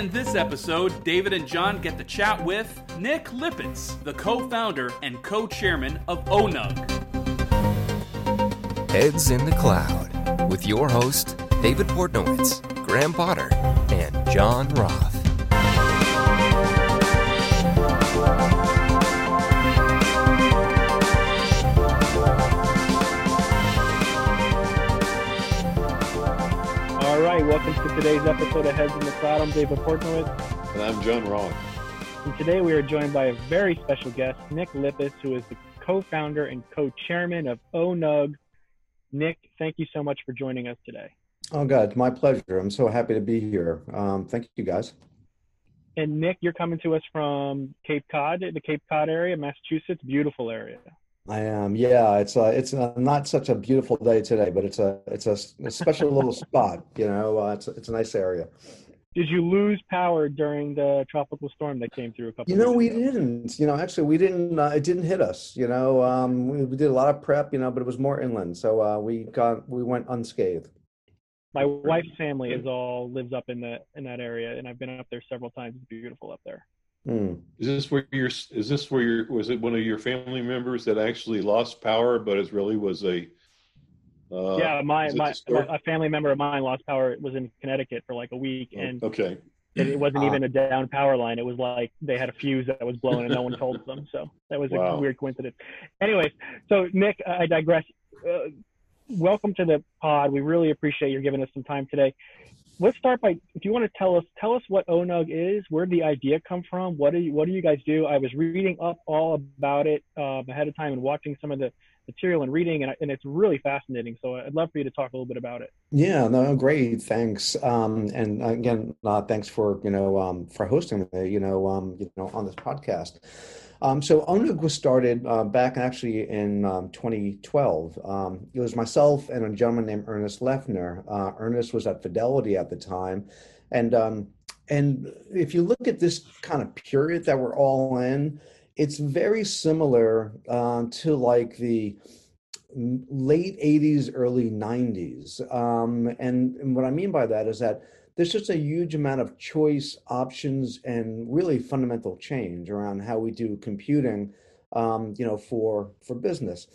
In this episode, David and John get to chat with Nick Lippis, the co founder and co chairman of ONUG. Heads in the Cloud with your host, David Portnowitz, Graham Potter, and John Roth. Right, welcome to today's episode of Heads in the Cloud. I'm David Portnowitz, And I'm John Roth. and today we are joined by a very special guest, Nick Lippis, who is the co-founder and co-chairman of ONUG. Nick, thank you so much for joining us today. Oh, God, it's my pleasure. I'm so happy to be here. Um, thank you, guys. And Nick, you're coming to us from Cape Cod, the Cape Cod area, Massachusetts. Beautiful area. I am. Yeah, it's uh, it's uh, not such a beautiful day today, but it's a it's a, a special little spot. You know, uh, it's it's a nice area. Did you lose power during the tropical storm that came through a couple? You know, we ago? didn't. You know, actually, we didn't. Uh, it didn't hit us. You know, um, we, we did a lot of prep. You know, but it was more inland, so uh, we got we went unscathed. My wife's family is all lives up in the in that area, and I've been up there several times. It's beautiful up there. Hmm. Is this where your is this where your was it one of your family members that actually lost power, but it really was a uh, yeah, my my, the story? my a family member of mine lost power. It was in Connecticut for like a week, and okay. it, it wasn't Ah. even a down power line. It was like they had a fuse that was blowing, and no one told them. So that was a weird coincidence. Anyways, so Nick, I digress. Uh, welcome to the pod. We really appreciate you giving us some time today. Let's start by if you want to tell us tell us what ONUG is, where did the idea come from, what do you what do you guys do? I was reading up all about it um, ahead of time and watching some of the material and reading, and, and it's really fascinating. So I'd love for you to talk a little bit about it. Yeah, no, great. Thanks. Um, and again, uh, thanks for, you know, um, for hosting me, you know, um, you know, on this podcast. Um, so ONUG was started uh, back actually in um, 2012. Um, it was myself and a gentleman named Ernest Leffner. Uh, Ernest was at Fidelity at the time. And um, and if you look at this kind of period that we're all in, it's very similar uh, to like the late 80s, early 90s. Um, and, and what I mean by that is that there's just a huge amount of choice, options, and really fundamental change around how we do computing, um, you know, for for business.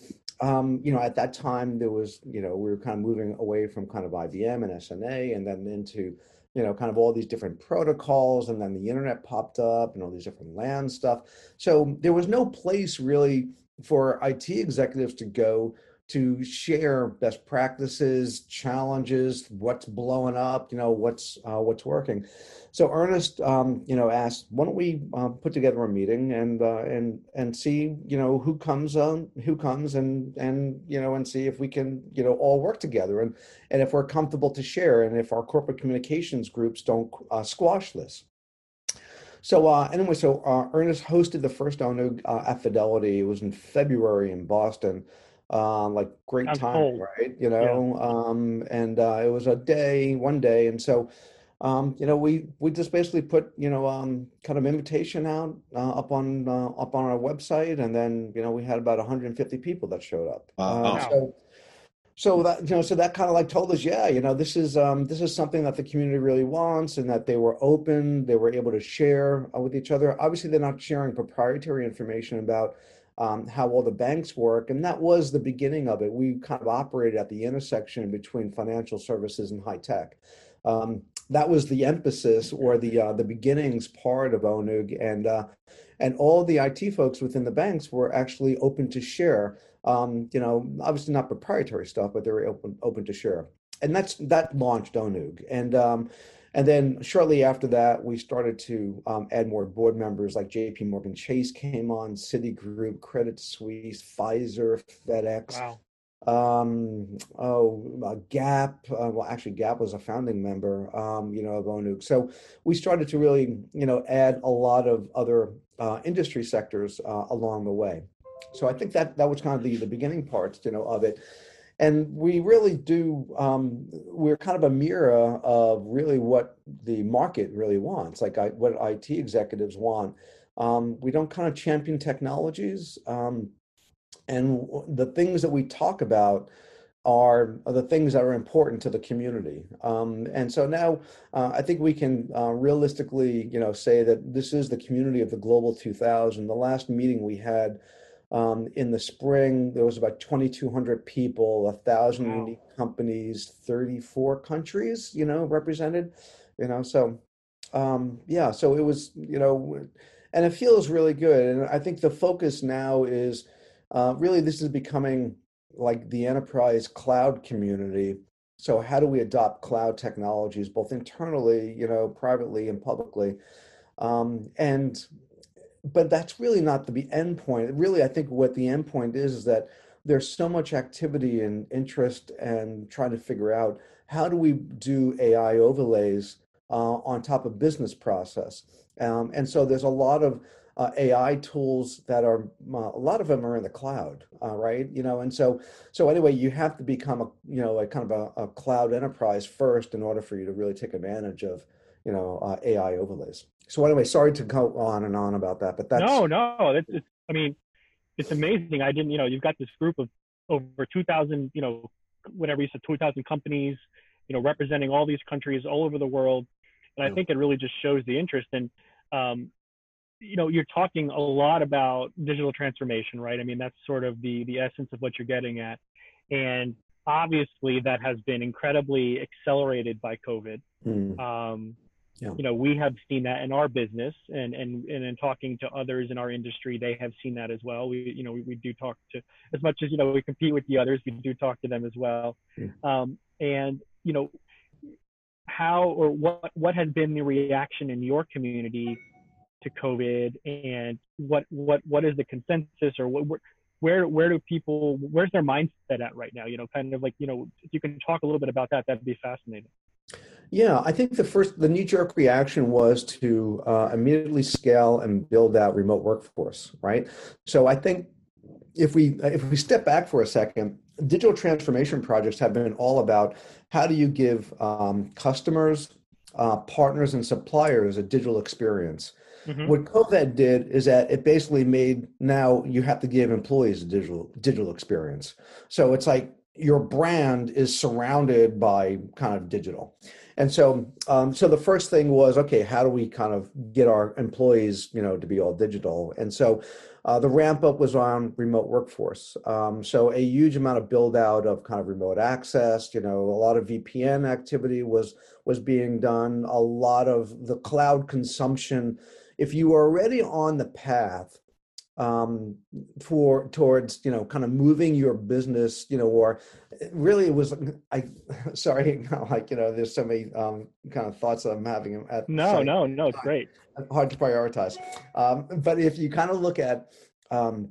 Um, you know, at that time there was, you know, we were kind of moving away from kind of IBM and SNA, and then into, you know, kind of all these different protocols, and then the internet popped up, and all these different LAN stuff. So there was no place really for IT executives to go to share best practices, challenges, what's blowing up, you know, what's uh, what's working. So Ernest, um, you know, asked, why don't we uh, put together a meeting and uh, and and see, you know, who comes on, who comes, and and you know, and see if we can, you know, all work together, and and if we're comfortable to share, and if our corporate communications groups don't uh, squash this. So uh, anyway, so uh, Ernest hosted the first ONUG uh, at Fidelity. It was in February in Boston. Uh, like great Sounds time, cold. right? You know, um, and uh, it was a day, one day, and so um, you know, we we just basically put you know um, kind of invitation out uh, up on uh, up on our website, and then you know we had about 150 people that showed up. Wow. Uh, so so that you know so that kind of like told us yeah you know this is um this is something that the community really wants and that they were open they were able to share uh, with each other obviously they're not sharing proprietary information about um, how all the banks work and that was the beginning of it we kind of operated at the intersection between financial services and high tech um, that was the emphasis or the uh, the beginnings part of onug and uh, and all the IT folks within the banks were actually open to share um, you know, obviously not proprietary stuff, but they were open open to share. And that's that launched ONUG. And um, and then shortly after that, we started to um, add more board members like JP Morgan Chase came on, Citigroup, Credit Suisse, Pfizer, FedEx. Wow. Um, oh, uh, Gap. Uh, well, actually, Gap was a founding member, um, you know, of ONUG. So we started to really, you know, add a lot of other uh, industry sectors uh, along the way. So I think that that was kind of the the beginning parts, you know, of it. And we really do, um, we're kind of a mirror of really what the market really wants, like I, what IT executives want. Um, we don't kind of champion technologies. Um, and the things that we talk about are, are the things that are important to the community. Um, and so now uh, I think we can uh, realistically, you know, say that this is the community of the Global 2000. The last meeting we had um, in the spring, there was about 2,200 people, a thousand wow. unique companies, 34 countries, you know, represented, you know, so um, yeah, so it was, you know, and it feels really good. And I think the focus now is uh, really this is becoming like the enterprise cloud community. So how do we adopt cloud technologies both internally, you know, privately and publicly? Um, and but that's really not the end point. Really, I think what the end point is is that there's so much activity and interest and trying to figure out how do we do AI overlays uh, on top of business process. Um, and so there's a lot of uh, AI tools that are uh, a lot of them are in the cloud, uh, right? You know, and so so anyway, you have to become a you know a kind of a, a cloud enterprise first in order for you to really take advantage of you know uh, AI overlays. So anyway, sorry to go on and on about that, but that's no, no. That's it's, I mean, it's amazing. I didn't, you know, you've got this group of over 2,000, you know, whatever you said, 2,000 companies, you know, representing all these countries all over the world, and I think it really just shows the interest. And um, you know, you're talking a lot about digital transformation, right? I mean, that's sort of the the essence of what you're getting at, and obviously that has been incredibly accelerated by COVID. Mm. Um, yeah. You know, we have seen that in our business, and and and in talking to others in our industry, they have seen that as well. We, you know, we, we do talk to as much as you know we compete with the others, we do talk to them as well. Mm. Um, and you know, how or what what has been the reaction in your community to COVID, and what what what is the consensus, or what, where where do people where's their mindset at right now? You know, kind of like you know, if you can talk a little bit about that, that'd be fascinating. Yeah, I think the first, the knee jerk reaction was to uh, immediately scale and build out remote workforce, right? So I think if we if we step back for a second, digital transformation projects have been all about how do you give um, customers, uh, partners, and suppliers a digital experience. Mm-hmm. What COVID did is that it basically made now you have to give employees a digital digital experience. So it's like your brand is surrounded by kind of digital. And so, um, so the first thing was, okay, how do we kind of get our employees, you know, to be all digital? And so, uh, the ramp up was on remote workforce. Um, so a huge amount of build out of kind of remote access. You know, a lot of VPN activity was was being done. A lot of the cloud consumption if you are already on the path um, for towards you know kind of moving your business you know or really it was i sorry like you know there's so many um, kind of thoughts that i'm having at no no no it's great. Hard to prioritize. Um, but if you kind of look at um,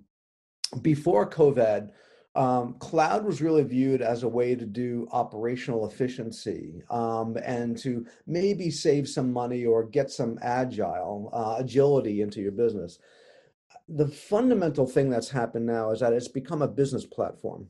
before covid um, cloud was really viewed as a way to do operational efficiency um, and to maybe save some money or get some agile uh, agility into your business. The fundamental thing that's happened now is that it's become a business platform.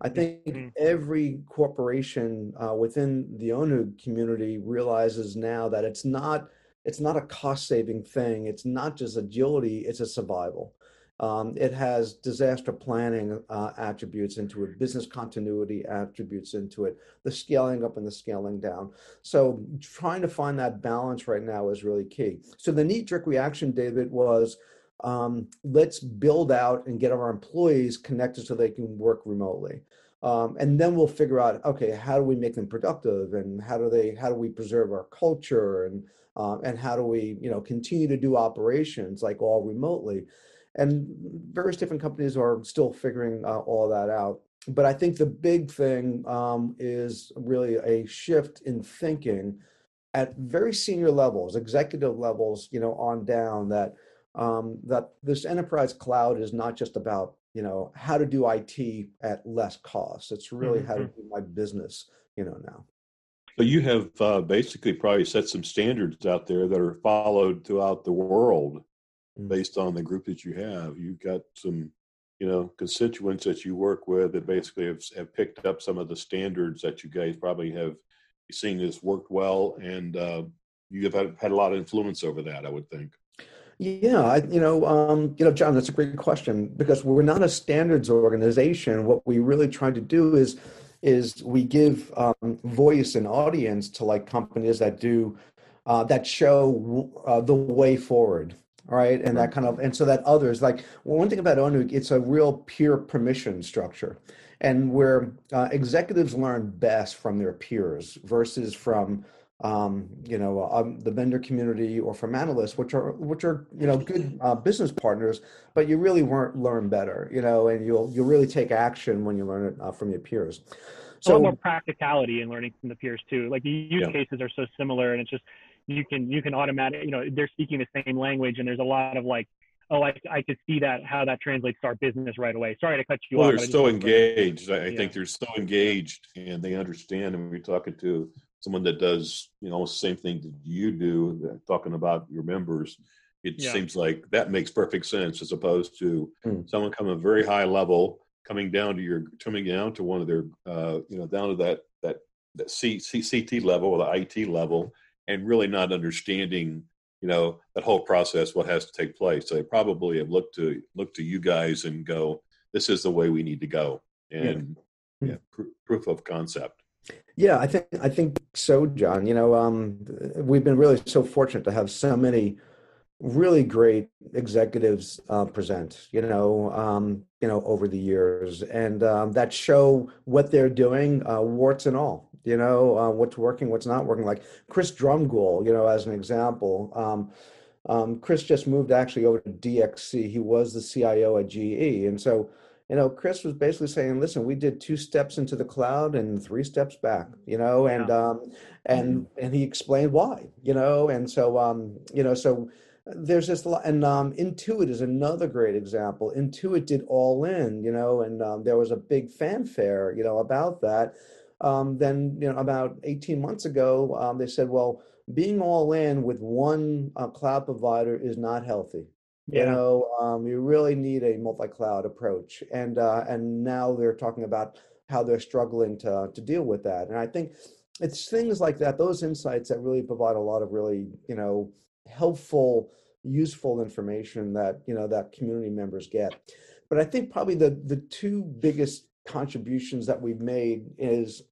I think mm-hmm. every corporation uh, within the Onug community realizes now that it's not it's not a cost saving thing. It's not just agility. It's a survival. Um, it has disaster planning uh, attributes into it, business continuity attributes into it, the scaling up and the scaling down. So trying to find that balance right now is really key. So the knee jerk reaction, David, was um, let's build out and get our employees connected so they can work remotely. Um, and then we'll figure out okay how do we make them productive? And how do they how do we preserve our culture? And um, and how do we you know continue to do operations like all remotely? And various different companies are still figuring uh, all that out. But i think the big thing um, is really a shift in thinking at very senior levels executive levels you know on down that um, that this enterprise cloud is not just about you know how to do it at less cost it's really mm-hmm. how to mm-hmm. do my business you know now so you have uh, basically probably set some standards out there that are followed throughout the world Mm. based on the group that you have. You've got some, you know, constituents that you work with that basically have, have picked up some of the standards that you guys probably have seen has worked well, and uh, you have had, had a lot of influence over that. I would think. Yeah, I, you know, um, you know, John, that's a great question because we're not a standards organization. What we really try to do is is we give um, voice and audience to like companies that do uh, that show uh, the way forward right? And that kind of and so that others like well, one thing about onug it's a real peer permission structure. And where uh, executives learn best from their peers versus from um, you know um, the vendor community or from analysts which are which are you know good uh, business partners but you really weren't learn better you know and you'll you'll really take action when you learn it uh, from your peers so a lot more practicality in learning from the peers too like the use yeah. cases are so similar and it's just you can you can automatic you know they're speaking the same language and there's a lot of like oh I, I could see that how that translates to our business right away sorry to cut you well, off they're so engaged I, yeah. think they're so engaged and they understand and we're talking to someone that does you know almost the same thing that you do talking about your members it yeah. seems like that makes perfect sense as opposed to mm. someone coming very high level coming down to your coming down to one of their uh, you know down to that that that C, C, CT level or the IT level and really not understanding you know that whole process what has to take place. So they probably have looked to look to you guys and go this is the way we need to go. And yeah, yeah pr- proof of concept yeah i think i think so john. You know um, we've been really so fortunate to have so many really great executives uh, present you know um, you know over the years. And um, that show what they're doing uh, warts and all you know uh, what's working what's not working. Like chris drumgoole you know as an example um, um, chris just moved actually over to dxc he was the cio at ge and so you know chris was basically saying listen we did two steps into the cloud and three steps back you know and yeah. um, and mm-hmm. and he explained why you know and so um, you know so there's this and um, Intuit is another great example. Intuit did all in, you know, and um, there was a big fanfare, you know, about that um, then you know about 18 months ago um, they said well being all in with one uh, cloud provider is not healthy yeah. you know um, you really need a multi-cloud approach and uh, and now they're talking about how they're struggling to to deal with that and i think it's things like that those insights that really provide a lot of really you know helpful useful information that you know that community members get but i think probably the the two biggest contributions that we've made is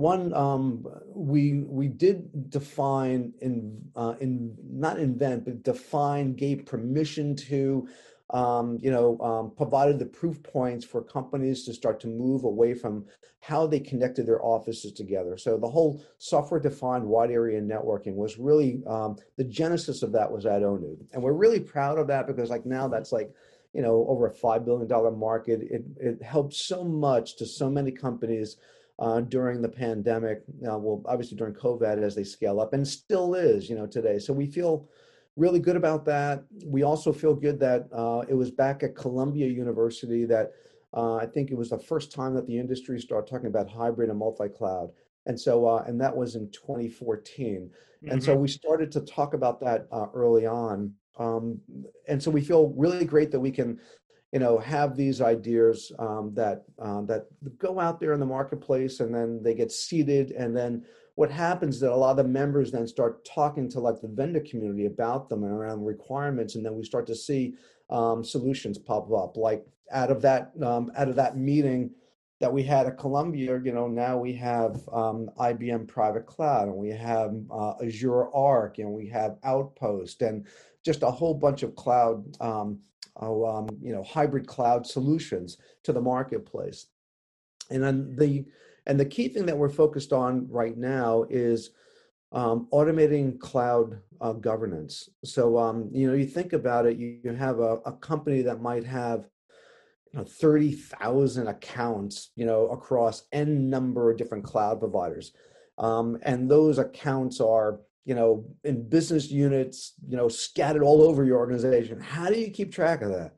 one um, we we did define in uh, in not invent but define gave permission to um, you know um, provided the proof points for companies to start to move away from how they connected their offices together so the whole software defined wide area networking was really um, the genesis of that was at onug and we're really proud of that because like now that's like you know, over a $5 billion market. It, it helps so much to so many companies uh, during the pandemic. Uh, well, obviously during COVID as they scale up and still is, you know, today. So we feel really good about that. We also feel good that uh, it was back at Columbia University that uh, I think it was the first time that the industry started talking about hybrid and multi-cloud. And so, uh, and that was in 2014. Mm-hmm. And so mm-hmm. we started to talk about that uh, early on. Um, and so we feel really great that we can, you know, have these ideas um, that uh, that go out there in the marketplace, and then they get seeded, and then what happens is that a lot of the members then start talking to like the vendor community about them and around requirements, and then we start to see um, solutions pop up. Like out of that um, out of that meeting that we had at Columbia, you know, now we have um, IBM Private Cloud, and we have uh, Azure Arc, and we have Outpost, and just a whole bunch of cloud, um, you know, hybrid cloud solutions to the marketplace. And then the and the key thing that we're focused on right now is um, automating cloud uh, governance. So um, you know, you think about it, you, you have a, a company that might have you know 30,000 accounts, you know, across n number of different cloud providers. Um, and those accounts are you know, in business units, you know, scattered all over your organization. How do you keep track of that?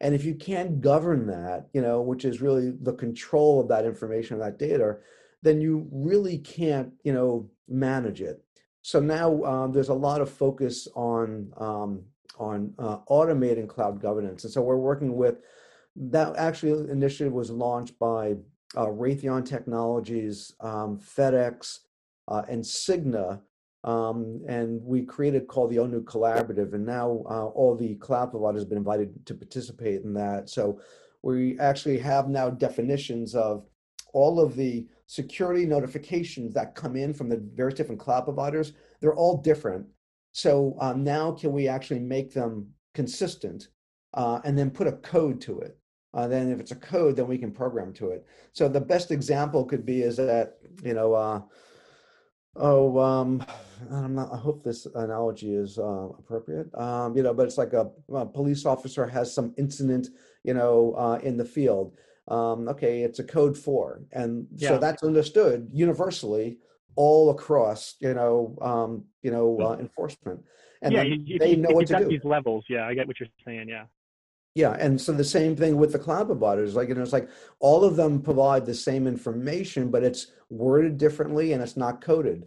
And if you can't govern that, you know, which is really the control of that information, that data, then you really can't, you know, manage it. So now um, there's a lot of focus on um, on uh, automating cloud governance, and so we're working with that. Actually, initiative was launched by uh, Raytheon Technologies, um, FedEx, uh, and Cigna um, and we created called the ONUG Collaborative, and now uh, all the cloud providers have been invited to participate in that. So we actually have now definitions of all of the security notifications that come in from the various different cloud providers, they're all different. So um, now can we actually make them consistent uh, and then put a code to it? Uh, then if it's a code, then we can program to it. So the best example could be is that, you know, uh, oh, um, I'm not, I hope this analogy is uh, appropriate, um, you know, but it's like a, a, police officer has some incident, you know, uh, in the field. Um, okay, it's a code four. And yeah. so that's understood universally all across, you know, um, you know, uh, enforcement. And yeah, you, they know what to do. These levels, yeah, I get what you're saying. Yeah. Yeah, and so the same thing with the cloud providers. Like you know, it's like all of them provide the same information, but it's worded differently and it's not coded.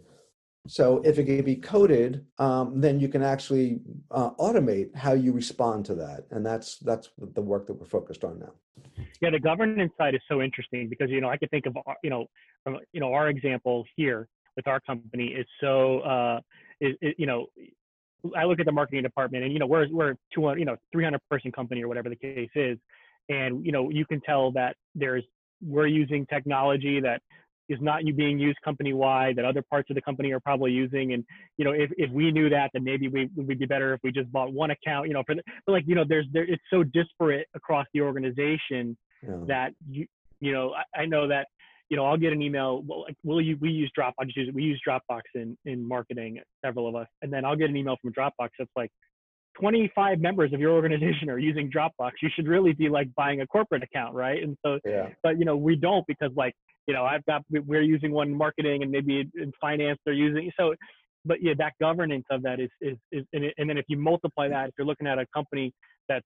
So if it can be coded, um, then you can actually uh, automate how you respond to that, and that's that's the work that we're focused on now. Yeah, the governance side is so interesting because you know I could think of you know from you know our example here with our company is so uh, is, is you know I look at the marketing department and you know we're we're 200 you know 300 person company or whatever the case is, and you know you can tell that there's we're using technology that is not you being used company wide that other parts of the company are probably using and you know if, if we knew that then maybe we would be better if we just bought one account you know for the, but like you know there's there it's so disparate across the organization yeah. that you you know I, I, know that you know I'll get an email well like will you we use Drop I just use we use Dropbox in in marketing several of us and then I'll get an email from Dropbox that's like 25 members of your organization are using Dropbox. You should really be like buying a corporate account, right? And so, yeah. but you know, we don't because like you know, I've got we're using one in marketing and maybe in finance they're using so. But yeah, that governance of that is is is and, it, and then if you multiply that, if you're looking at a company that's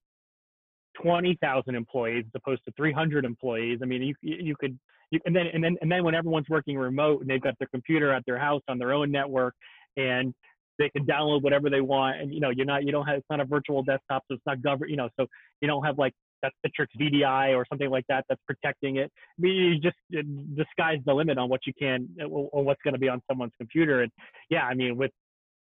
20,000 employees as opposed to 300 employees, I mean, you you could you, and then and then and then when everyone's working remote and they've got their computer at their house on their own network and they can download whatever they want and you know you're not you don't have it's not a virtual desktop so it's not governed you know so you don't have like that's Citrix VDI or something like that that's protecting it. I mean, you just the sky's the limit on what you can uh, or what's going to be on someone's computer. And yeah, I mean, with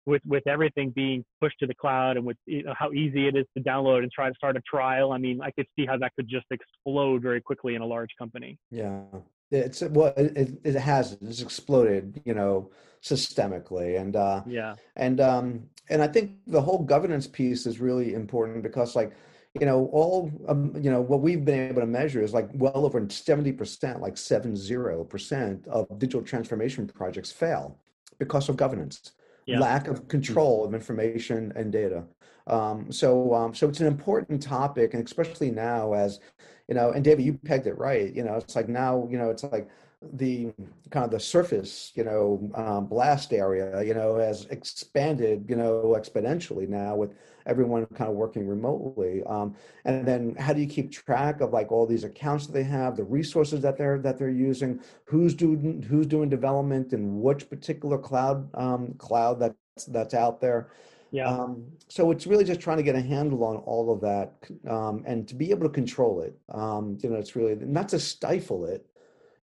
with with everything being pushed to the cloud and with you know, how easy it is to download and try to start a trial, I mean, I could see how that could just explode very quickly in a large company. Yeah, it's well, it, it has it's exploded, you know, systemically, and uh, yeah, and um, and I think the whole governance piece is really important because like you know, all, um, you know, what we've been able to measure is like well over 70%, like 70% of digital transformation projects fail because of governance, yeah. lack of control of information and data. Um, so, um, so it's an important topic, and especially now as, you know, and David, you pegged it right. You know, it's like now, you know, it's like the kind of the surface, you know, um, blast area, you know, has expanded, you know, exponentially now with everyone kind of working remotely. Um, and then how do you keep track of like all these accounts that they have, the resources that they're that they're using, who's doing who's doing development in which particular cloud um, cloud that's that's out there. Yeah. Um, so it's really just trying to get a handle on all of that um, and to be able to control it. Um, you know, it's really not to stifle it,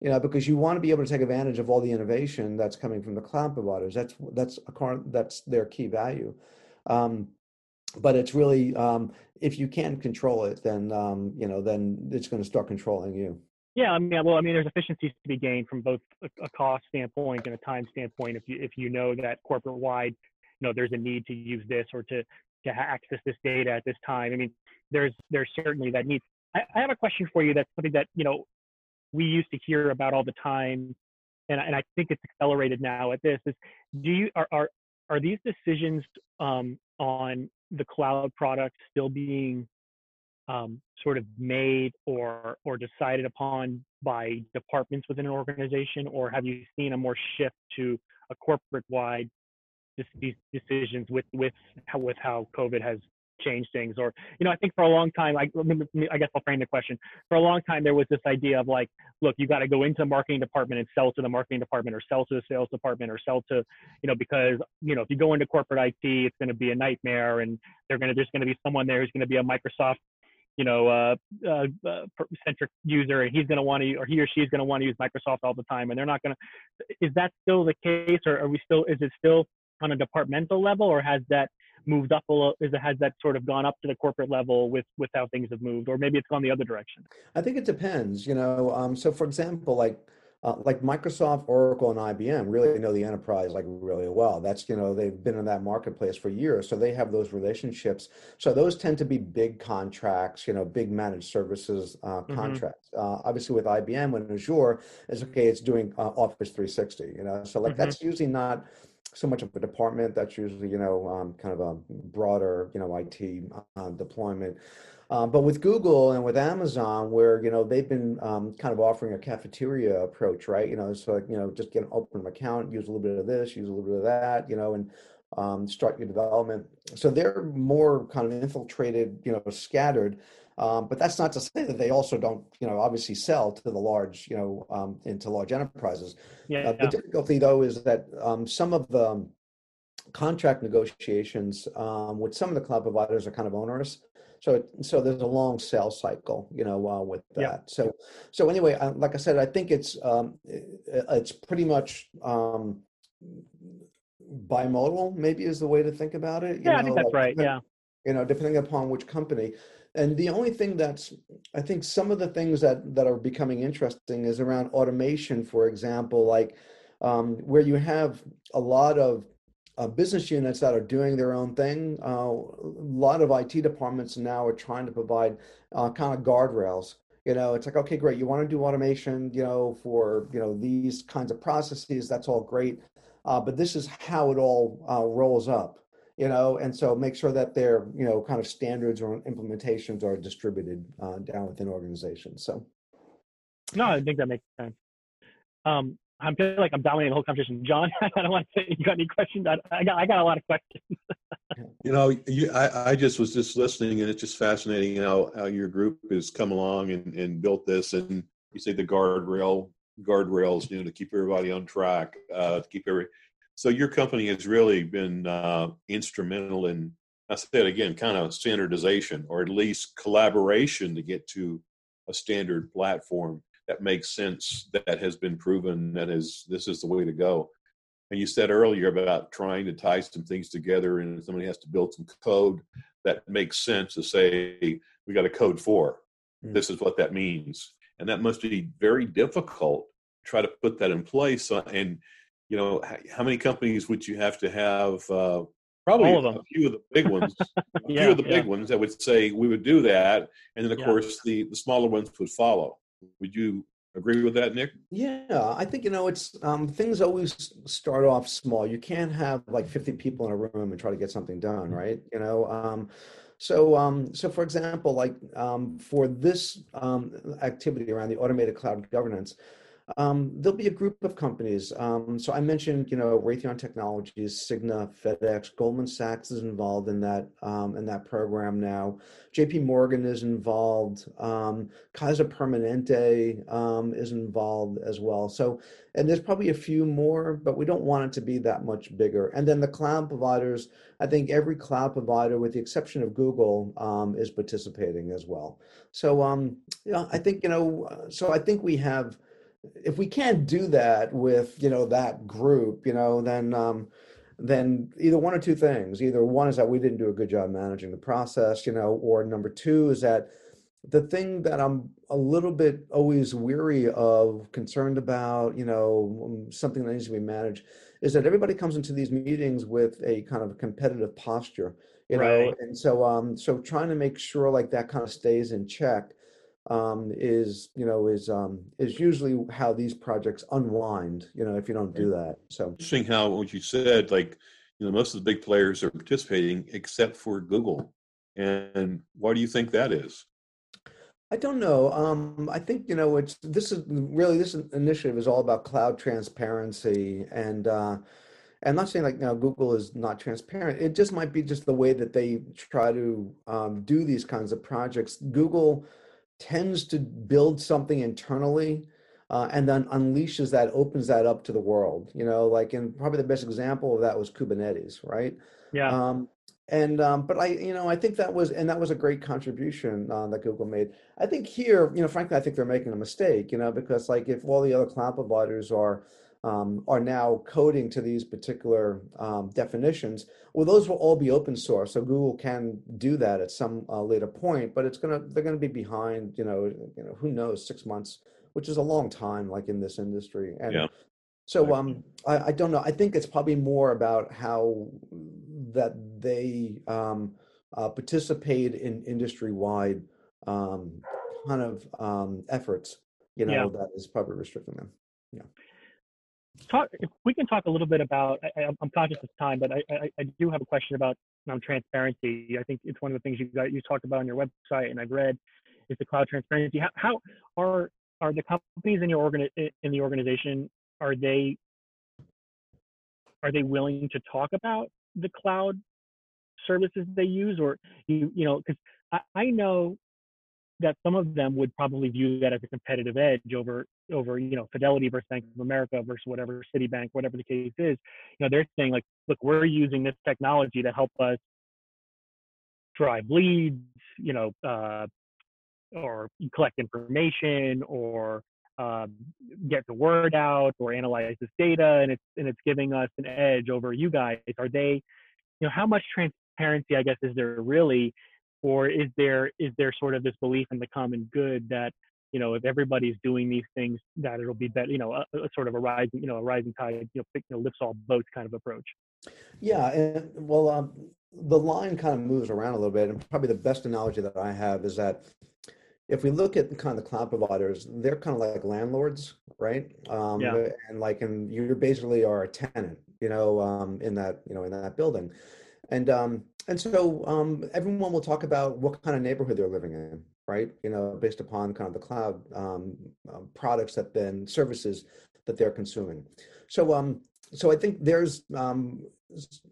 you know, because you want to be able to take advantage of all the innovation that's coming from the cloud providers. That's that's a current that's their key value. Um, but it's really um, if you can't control it, then um, you know, then it's going to start controlling you. Yeah, I mean, well, I mean, there's efficiencies to be gained from both a, a cost standpoint and a time standpoint. If you if you know that corporate wide, you know, there's a need to use this or to to access this data at this time. I mean, there's there's certainly that need. I, I have a question for you. That's something that you know we used to hear about all the time, and, and I think it's accelerated now at this, is do you are are, are these decisions um, on the cloud product still being um, sort of made or or decided upon by departments within an organization, or have you seen a more shift to a corporate wide these decisions with with how with how COVID has change things or you know i think for a long time i i guess i'll frame the question for a long time there was this idea of like look you got to go into the marketing department and sell to the marketing department or sell to the sales department or sell to you know because you know if you go into corporate it it's going to be a nightmare and they're going to there's going to be someone there who's going to be a microsoft you know, uh, uh, uh, centric user, and he's going to want to, or he or she is going to want to use Microsoft all the time, and they're not going to. Is that still the case, or are we still? Is it still on a departmental level, or has that moved up a little? Is it has that sort of gone up to the corporate level with with how things have moved, or maybe it's gone the other direction? I think it depends. You know, um, so for example, like uh, like Microsoft, Oracle, and IBM really know the enterprise like really well. That's you know they've been in that marketplace for years, so they have those relationships. So those tend to be big contracts, you know, big managed services uh, mm-hmm. contracts. Uh, obviously, with IBM, when Azure is okay, it's doing uh, Office 360. You know, so like mm-hmm. that's usually not so much of a department. That's usually you know um, kind of a broader you know IT uh, deployment. Um, but with Google and with Amazon, where you know they've been um, kind of offering a cafeteria approach, right? You know, so like, you know, just get an open account, use a little bit of this, use a little bit of that, you know, and um, start your development. So they're more kind of infiltrated, you know, scattered. Um, but that's not to say that they also don't, you know, obviously sell to the large, you know, um, into large enterprises. Yeah, uh, yeah. The difficulty though is that um, some of the contract negotiations with some of the cloud providers are kind of onerous. So, so there's a long sales cycle, you know, uh, with that. Yeah. So, so anyway, uh, like I said, I think it's um, it's pretty much um, bimodal. Maybe is the way to think about it. yeah, know, I think that's like, right. Yeah. You know, depending upon which company. And the only thing that's, I think, some of the things that that are becoming interesting is around automation, for example, like um, where you have a lot of uh, business units that are doing their own thing. Uh, a lot of IT departments now are trying to provide uh, kind of guardrails. You know, it's like, okay, great, you want to do automation, you know, for you know these kinds of processes. That's all great, uh, but this is how it all uh, rolls up. You know, and so make sure that their you know kind of standards or implementations are distributed uh, down within organizations. So, no, I think that makes sense. Um, I feel like I'm dominating the whole conversation. John, I don't want to say you got any questions. I, I got I got a lot of questions. you know, you, I, I just was just listening, and it's just fascinating how, how your group has come along and, and built this. And you say the guardrail guardrails, you know, to keep everybody on track, uh, to keep every. So your company has really been uh, instrumental in, I said again, kind of standardization or at least collaboration to get to a standard platform that makes sense that has been proven that is this is the way to go. And you said earlier about trying to tie some things together and somebody has to build some code that makes sense to say we got a code for. Mm. this is what that means. And that must be very difficult to try to put that in place uh, and you know how many companies would you have to have uh, probably a few of the big ones a yeah, few of the big ones that would say we would do that and then of yeah. course the the smaller ones would follow would you agree with that, Nick? Yeah, I think you know it's um, things always start off small. You can't have like 50 people in a room and try to get something done, mm-hmm. right? You know, um, so um, so for example, like um, for this um, activity around the automated cloud governance, um, there'll be a group of companies. Um, so I mentioned, you know, Raytheon Technologies, Cigna, FedEx, Goldman Sachs is involved in that um, in that program now. J.P. Morgan is involved. Um, Kaiser Permanente um, is involved as well. So, and there's probably a few more, but we don't want it to be that much bigger. And then the cloud providers, I think every cloud provider, with the exception of Google, um, is participating as well. So, um, yeah, I think you know. So I think we have if we can't do that with you know that group you know then um then either one or two things. Either one is that we didn't do a good job managing the process you know or number two is that the thing that i'm a little bit always weary of concerned about you know um, something that needs to be managed is that everybody comes into these meetings with a kind of competitive posture you know and so um so trying to make sure like that kind of stays in check um, is you know is um, is usually how these projects unwind. You know, if you don't do that. So interesting how what you said, like you know, most of the big players are participating except for Google. And why do you think that is? I don't know. Um, I think you know it's this is really this initiative is all about cloud transparency and. Uh, I'm not saying like you know, Google is not transparent. It just might be just the way that they try to um, do these kinds of projects. Google tends to build something internally uh, and then unleashes that, opens that up to the world. You know, like and probably the best example of that was Kubernetes, right? Yeah. Um, and um, but I, you know, I think that was and that was a great contribution uh, that Google made. I think here, you know, frankly, I think they're making a mistake. You know, because like if all the other cloud providers are um, are now coding to these particular um, definitions. Well, those will all be open source, so Google can do that at some uh, later point. But it's gonna they're gonna be behind. You know, you know, who knows, six months which is a long time, like in this industry. And yeah. so, um, I, I don't know. I think it's probably more about how that they um, uh, participate in industry-wide um, kind of um, efforts. You know, Yeah. that is probably restricting them. Talk if we can talk a little bit about I, i'm conscious of time but I, I i do have a question about um, transparency. I think it's one of the things you got you talked about on your website and i've read is the cloud transparency. How, how are are the companies in your organi- in the organization are they are they willing to talk about the cloud services they use? Or you you know because I, I know that some of them would probably view that as a competitive edge over over you know Fidelity versus Bank of America versus whatever Citibank, whatever the case is. You know they're saying like, look, we're using this technology to help us drive leads, you know, uh, or collect information, or um, get the word out, or analyze this data, and it's and it's giving us an edge over you guys. Are they, you know, how much transparency, I guess, is there really? or is there is there sort of this belief in the common good that you know if everybody's doing these things that it'll be better you know a, a sort of a rising you know a rising tide you know, pick- you know lifts all boats kind of approach Yeah, and well, um, the line kind of moves around a little bit, and probably the best analogy that I have is that if we look at the kind of the cloud providers, they're kind of like landlords, right? Um, Yeah. And like, and you basically are a tenant, you know, um, in that, you know, in that building, and um, and so um, everyone will talk about what kind of neighborhood they're living in, right? You know, based upon kind of the cloud um, um, products that then services that they're consuming. So um, so I think there's um,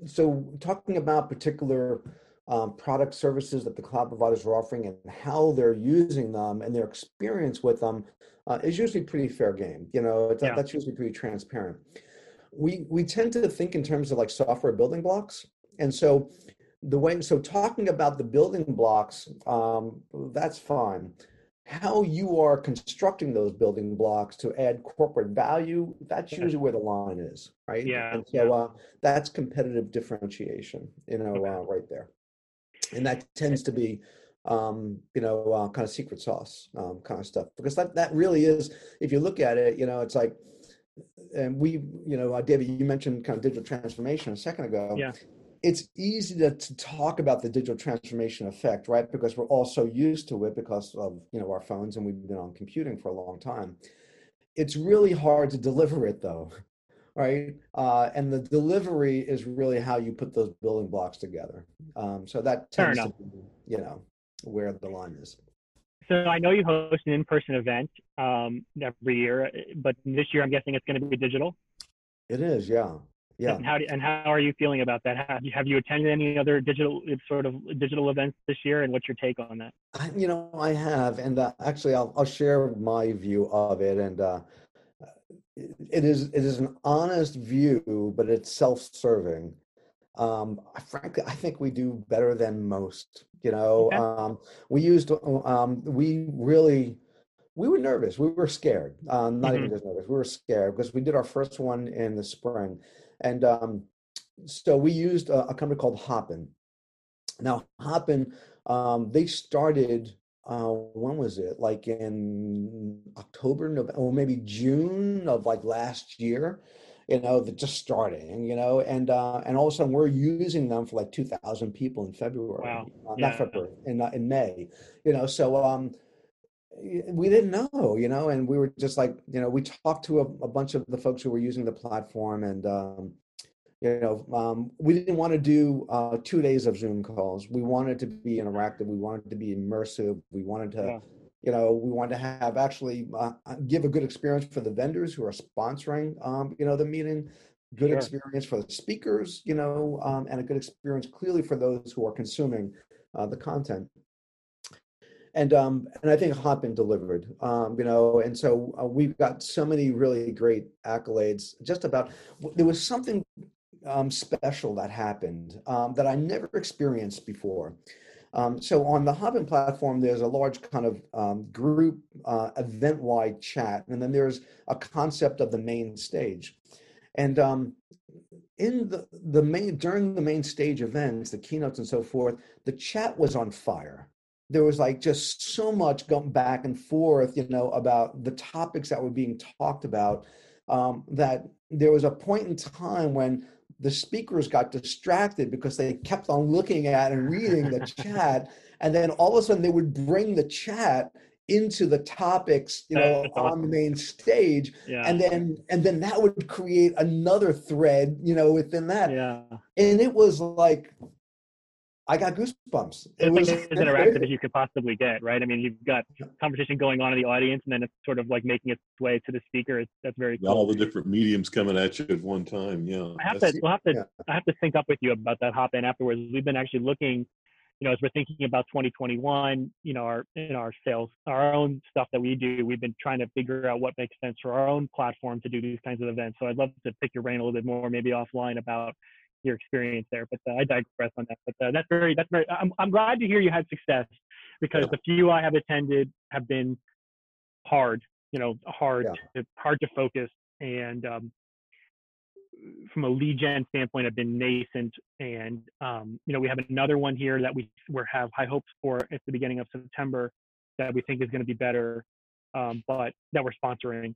so talking about particular um, product services that the cloud providers are offering and how they're using them and their experience with them uh, is usually pretty fair game. You know, it's, Yeah. that's usually pretty transparent. We we tend to think in terms of like software building blocks, and so the way so talking about the building blocks, um, that's fine. How you are constructing those building blocks to add corporate value, that's usually where the line is, right? Yeah, And so uh, that's competitive differentiation, you know, Okay. uh, right there. And that tends to be, um, you know, uh, kind of secret sauce um, kind of stuff because that that really is, if you look at it, you know, it's like, and we, you know, uh, David, you mentioned kind of digital transformation a second ago. Yeah. It's easy to, to talk about the digital transformation effect, right? Because we're all so used to it because of you know our phones and we've been on computing for a long time. It's really hard to deliver it though, right? Uh, and the delivery is really how you put those building blocks together. Um, so that tends to be, you know, where the line is. so i know you host an in-person event um, every year but this year i'm guessing it's going to be digital It is, yeah, yeah. and how do, and how are you feeling about that have you, have you attended any other digital sort of digital events this year and what's your take on that I, you know, I have, and uh, actually, I'll I'll share my view of it, and uh, it it is it is an honest view, but it's self-serving. Um, frankly, I think we do better than most. You know, Okay. um, we used um, we really we were nervous. We were scared. Um, not even just nervous. We were scared because we did our first one in the spring, and um, so we used a, a company called Hopin. Now, Hopin, um, they started. Uh, when was it? Like in October, November, or maybe June of like last year. You know, they're just starting. You know, and uh, and all of a sudden we're using them for like two thousand people in February. Wow. Uh, Yeah. Not February, in uh, in May. You know, so um, we didn't know, you know, and we were just like, you know, we talked to a, a bunch of the folks who were using the platform, and um, you know, um, we didn't want to do uh, two days of Zoom calls. We wanted to be interactive. We wanted to be immersive. We wanted to, Yeah. you know, we wanted to have actually uh, give a good experience for the vendors who are sponsoring, um, you know, the meeting. Good Sure. experience for the speakers, you know, um, and a good experience clearly for those who are consuming uh, the content and um and I think Hopin delivered, um, you know, and so uh, we've got so many really great accolades. Just about there was something um, special that happened um, that I never experienced before. Um, so on the Hopin platform, there's a large kind of um, group uh, event-wide chat, and then there's a concept of the main stage, and in the the main during the main stage events, the keynotes and so forth, the chat was on fire there was like just so much going back and forth, you know, about the topics that were being talked about. Um, that there was a point in time when the speakers got distracted because they kept on looking at and reading the chat, and then all of a sudden they would bring the chat into the topics you know That's on awesome. the main stage yeah. and then and then that would create another thread you know within that yeah and it was like I got goosebumps. It it's was like as interactive as you could possibly get, right? I mean, you've got conversation going on in the audience, and then it's sort of like making its way to the speaker. It's, that's very cool. All the different mediums coming at you at one time. Yeah, I have to. We'll have to. Yeah. I have to sync up with you about that Hopin afterwards. We've been actually looking, you know, as we're thinking about 2021, you know, our in our sales, our own stuff that we do. We've been trying to figure out what makes sense for our own platform to do these kinds of events. So I'd love to pick your brain a little bit more, maybe offline about your experience there. But uh, I digress on that. But uh, that's very that's very. I'm I'm glad to hear you had success because yeah. the few I have attended have been hard. You know, hard yeah. to, hard to focus and. Um, from a lead gen standpoint, have been nascent, and um, you know we have another one here that we we have high hopes for at the beginning of September that we think is going to be better, um, but that we're sponsoring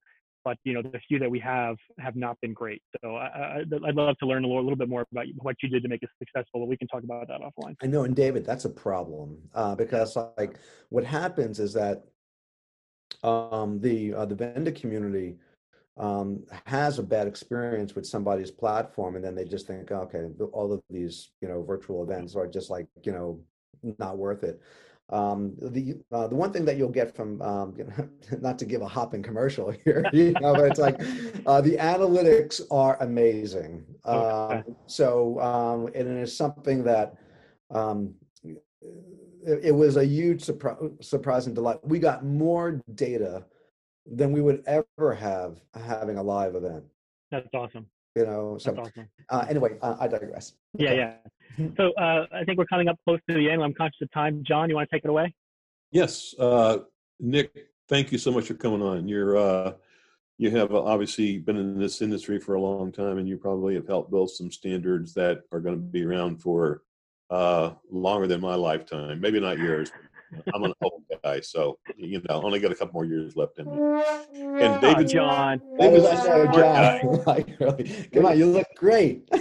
but you know the few that we have have not been great. So I, would love to learn a little, a little, bit more about what you did to make it successful. But we can talk about that offline. I know, and David, that's a problem uh, because like what happens is that um, the uh, the vendor community um, has a bad experience with somebody's platform, and then they just think, okay, all of these you know virtual events are just like you know not worth it. Um, the uh, the one thing that you'll get from um, you know, not to give a Hopin commercial here, you know, but it's like uh, the analytics are amazing. Okay. Um, so um, and it is something that um, it, it, was a huge surpri- surprise and delight. We got more data than we would ever have having a live event. That's awesome. You know, so awesome. uh, anyway, uh, I digress. Yeah, yeah. So uh, I think we're coming up close to the end. I'm conscious of time. John, you want to take it away? Yes, uh, Nick. Thank you so much for coming on. You're uh, you have obviously been in this industry for a long time, and you probably have helped build some standards that are going to be around for uh, longer than my lifetime. Maybe not yours. I'm an old guy, so you know, only got a couple more years left in me. And David, oh, John, David's a smart guy. come on, you look great.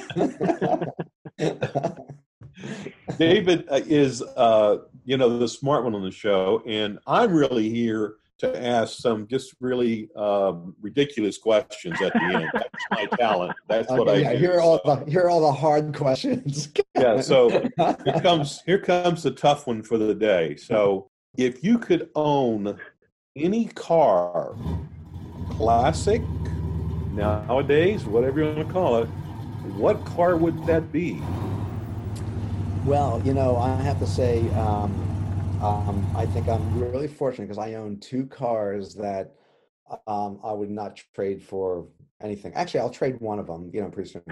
David uh, is, uh, you know, the smart one on the show, and I'm really here to ask some just really um, ridiculous questions at the end. That's my talent. That's okay, what I yeah, do. Here are all the here are all the hard questions. yeah. So here comes here comes the tough one for the day. So if you could own any car, classic, nowadays, whatever you want to call it, what car would that be? Well, you know, I have to say, um, um, I think I'm really fortunate because I own two cars that um, I would not trade for anything. Actually, I'll trade one of them, you know, pretty soon.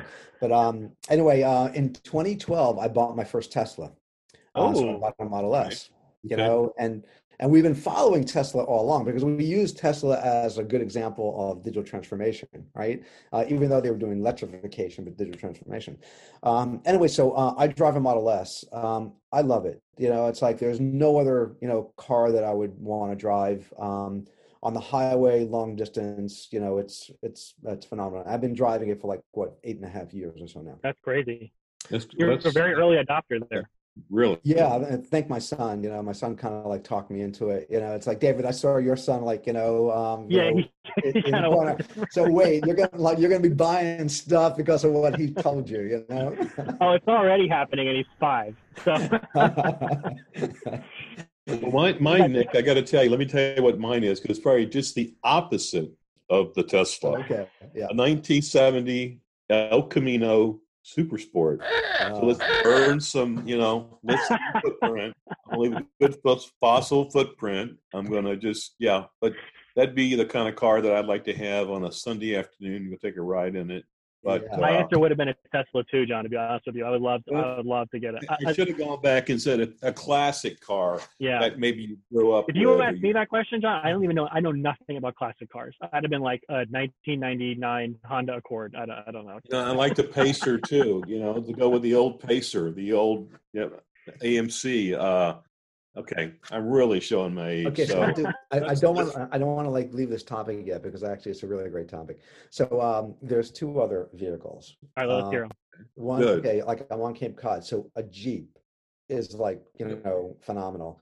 But um, anyway, uh, in 2012, I bought my first Tesla. Uh, oh, so I bought a Model S. You know, and and we've been following Tesla all along because we use Tesla as a good example of digital transformation, right? Uh, even though they were doing electrification, but digital transformation. Um, anyway, so uh, I drive a Model S. Um, I love it. You know, it's like there's no other you know car that I would want to drive. Um, on the highway, long distance, you know, it's it's it's phenomenal. I've been driving it for like what eight and a half years or so now. That's crazy. That's, You're that's, a very early adopter there. Really? Yeah, and thank my son. You know, my son kind of like talked me into it. You know, it's like David, I saw your son like you know. Um, yeah. You know, so wait, you're gonna like you're gonna be buying stuff because of what he told you. You know. oh, it's already happening, and he's five. So. well, mine, mine, Nick, I got to tell you. Let me tell you what mine is because it's probably just the opposite of the Tesla. Okay. Yeah. A 1970 El Camino super sport. So let's burn some, you know, let's footprint. I'll leave a good fossil footprint. I'm gonna just yeah, but that'd be the kind of car that I'd like to have on a Sunday afternoon. Go take a ride in it. But yeah. my uh, answer would have been a Tesla too, John. To be honest with you, I would love, to, I would love to get it. I, I should have gone back and said a, a, classic car. Yeah, that maybe you grew up. If you would asked me that question, John, I don't even know. I know nothing about classic cars. I'd have been like a 1999 Honda Accord. I don't, I don't know. You know I like the Pacer too. You know, to go with the old Pacer, the old yeah, AMC. Uh, Okay, I'm really showing my age. Okay, so, so I, do, I, I, don't want let's- I don't want to like leave this topic yet because actually it's a really great topic. So um, there's two other vehicles. All right, let's Uh, hear 'em. One, Good. okay, like I'm on Cape Cod, so a Jeep is like you know phenomenal.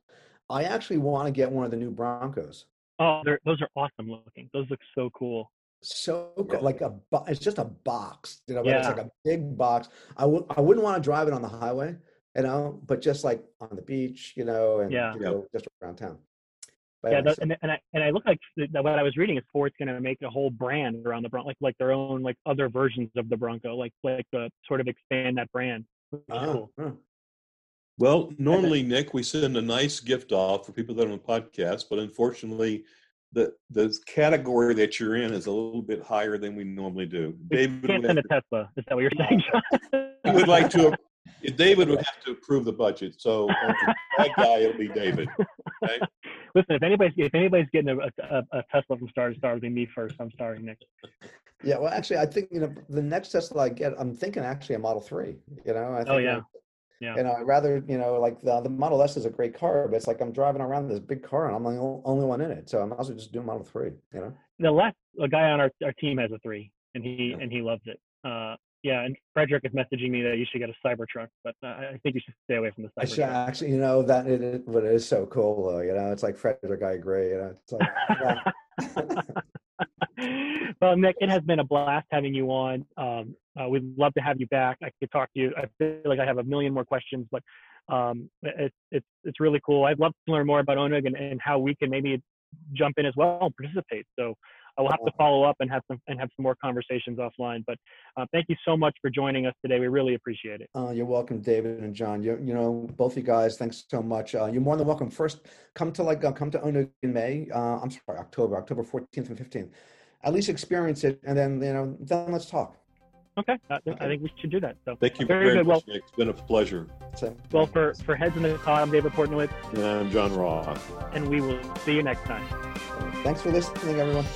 I actually want to get one of the new Broncos. Oh, they're, those are awesome looking. Those look so cool. So Yeah. cool. like a bo- it's just a box, you know, but it's Yeah. like a big box. I would I wouldn't want to drive it on the highway, you know, but just like on the beach, you know, and Yeah. you know, just around town. But yeah, anyway, that, so- and, and I and I look like th- that what I was reading is Ford's going to make a whole brand around the Bronco, like like their own like other versions of the Bronco, like like uh, sort of expand that brand. Which is Ah, cool. Well, normally, Nick, we send a nice gift off for people that are on the podcast, but unfortunately, the the category that you're in is a little bit higher than we normally do. We David can't send a Tesla. Is that what you're saying, John? he would like to. David would have to approve the budget, so uh, that guy it'll be David. Okay? Listen, if anybody's if anybody's getting a, a, a Tesla from Star2Star, it'll be me first. I'm sorry, next. Yeah, well, actually, I think you know the next Tesla I get, I'm thinking actually a Model Three. You know, I think Oh, yeah. like, Yeah. You know, I'd rather you know like the the Model S is a great car, but it's like I'm driving around this big car and I'm the only one in it, so I might as well just do Model Three. You know. The last a guy on our, our team has a three, and he Yeah. and he loves it. Uh, yeah, and Frederick is messaging me that you should get a Cybertruck, but uh, I think you should stay away from the Cybertruck. I should actually, you know, that it, it, but it is so cool though. You know, it's like Frederick. I agree. You know, it's like. yeah. well, Nick, it has been a blast having you on. Um, uh, we'd love to have you back. I could talk to you. I feel like I have a million more questions, but um, it's it's it's really cool. I'd love to learn more about ONUG and, and how we can maybe jump in as well and participate. So I will have to follow up and have some and have some more conversations offline. But uh, thank you so much for joining us today. We really appreciate it. Uh, you're welcome, David and John. You you know both you guys. Thanks so much. Uh, you're more than welcome. First, come to like uh, come to ONUG in May. Uh, I'm sorry, October, October 14th and 15th. At least experience it, and then you know then let's talk. Okay, uh, I think we should do that. So Thank you Very very, good. much, Nick. It's been a pleasure. So, well, for for heads in the car, I'm David Portnowitz, And I'm John Roth. and we will see you next time. thanks for listening, everyone.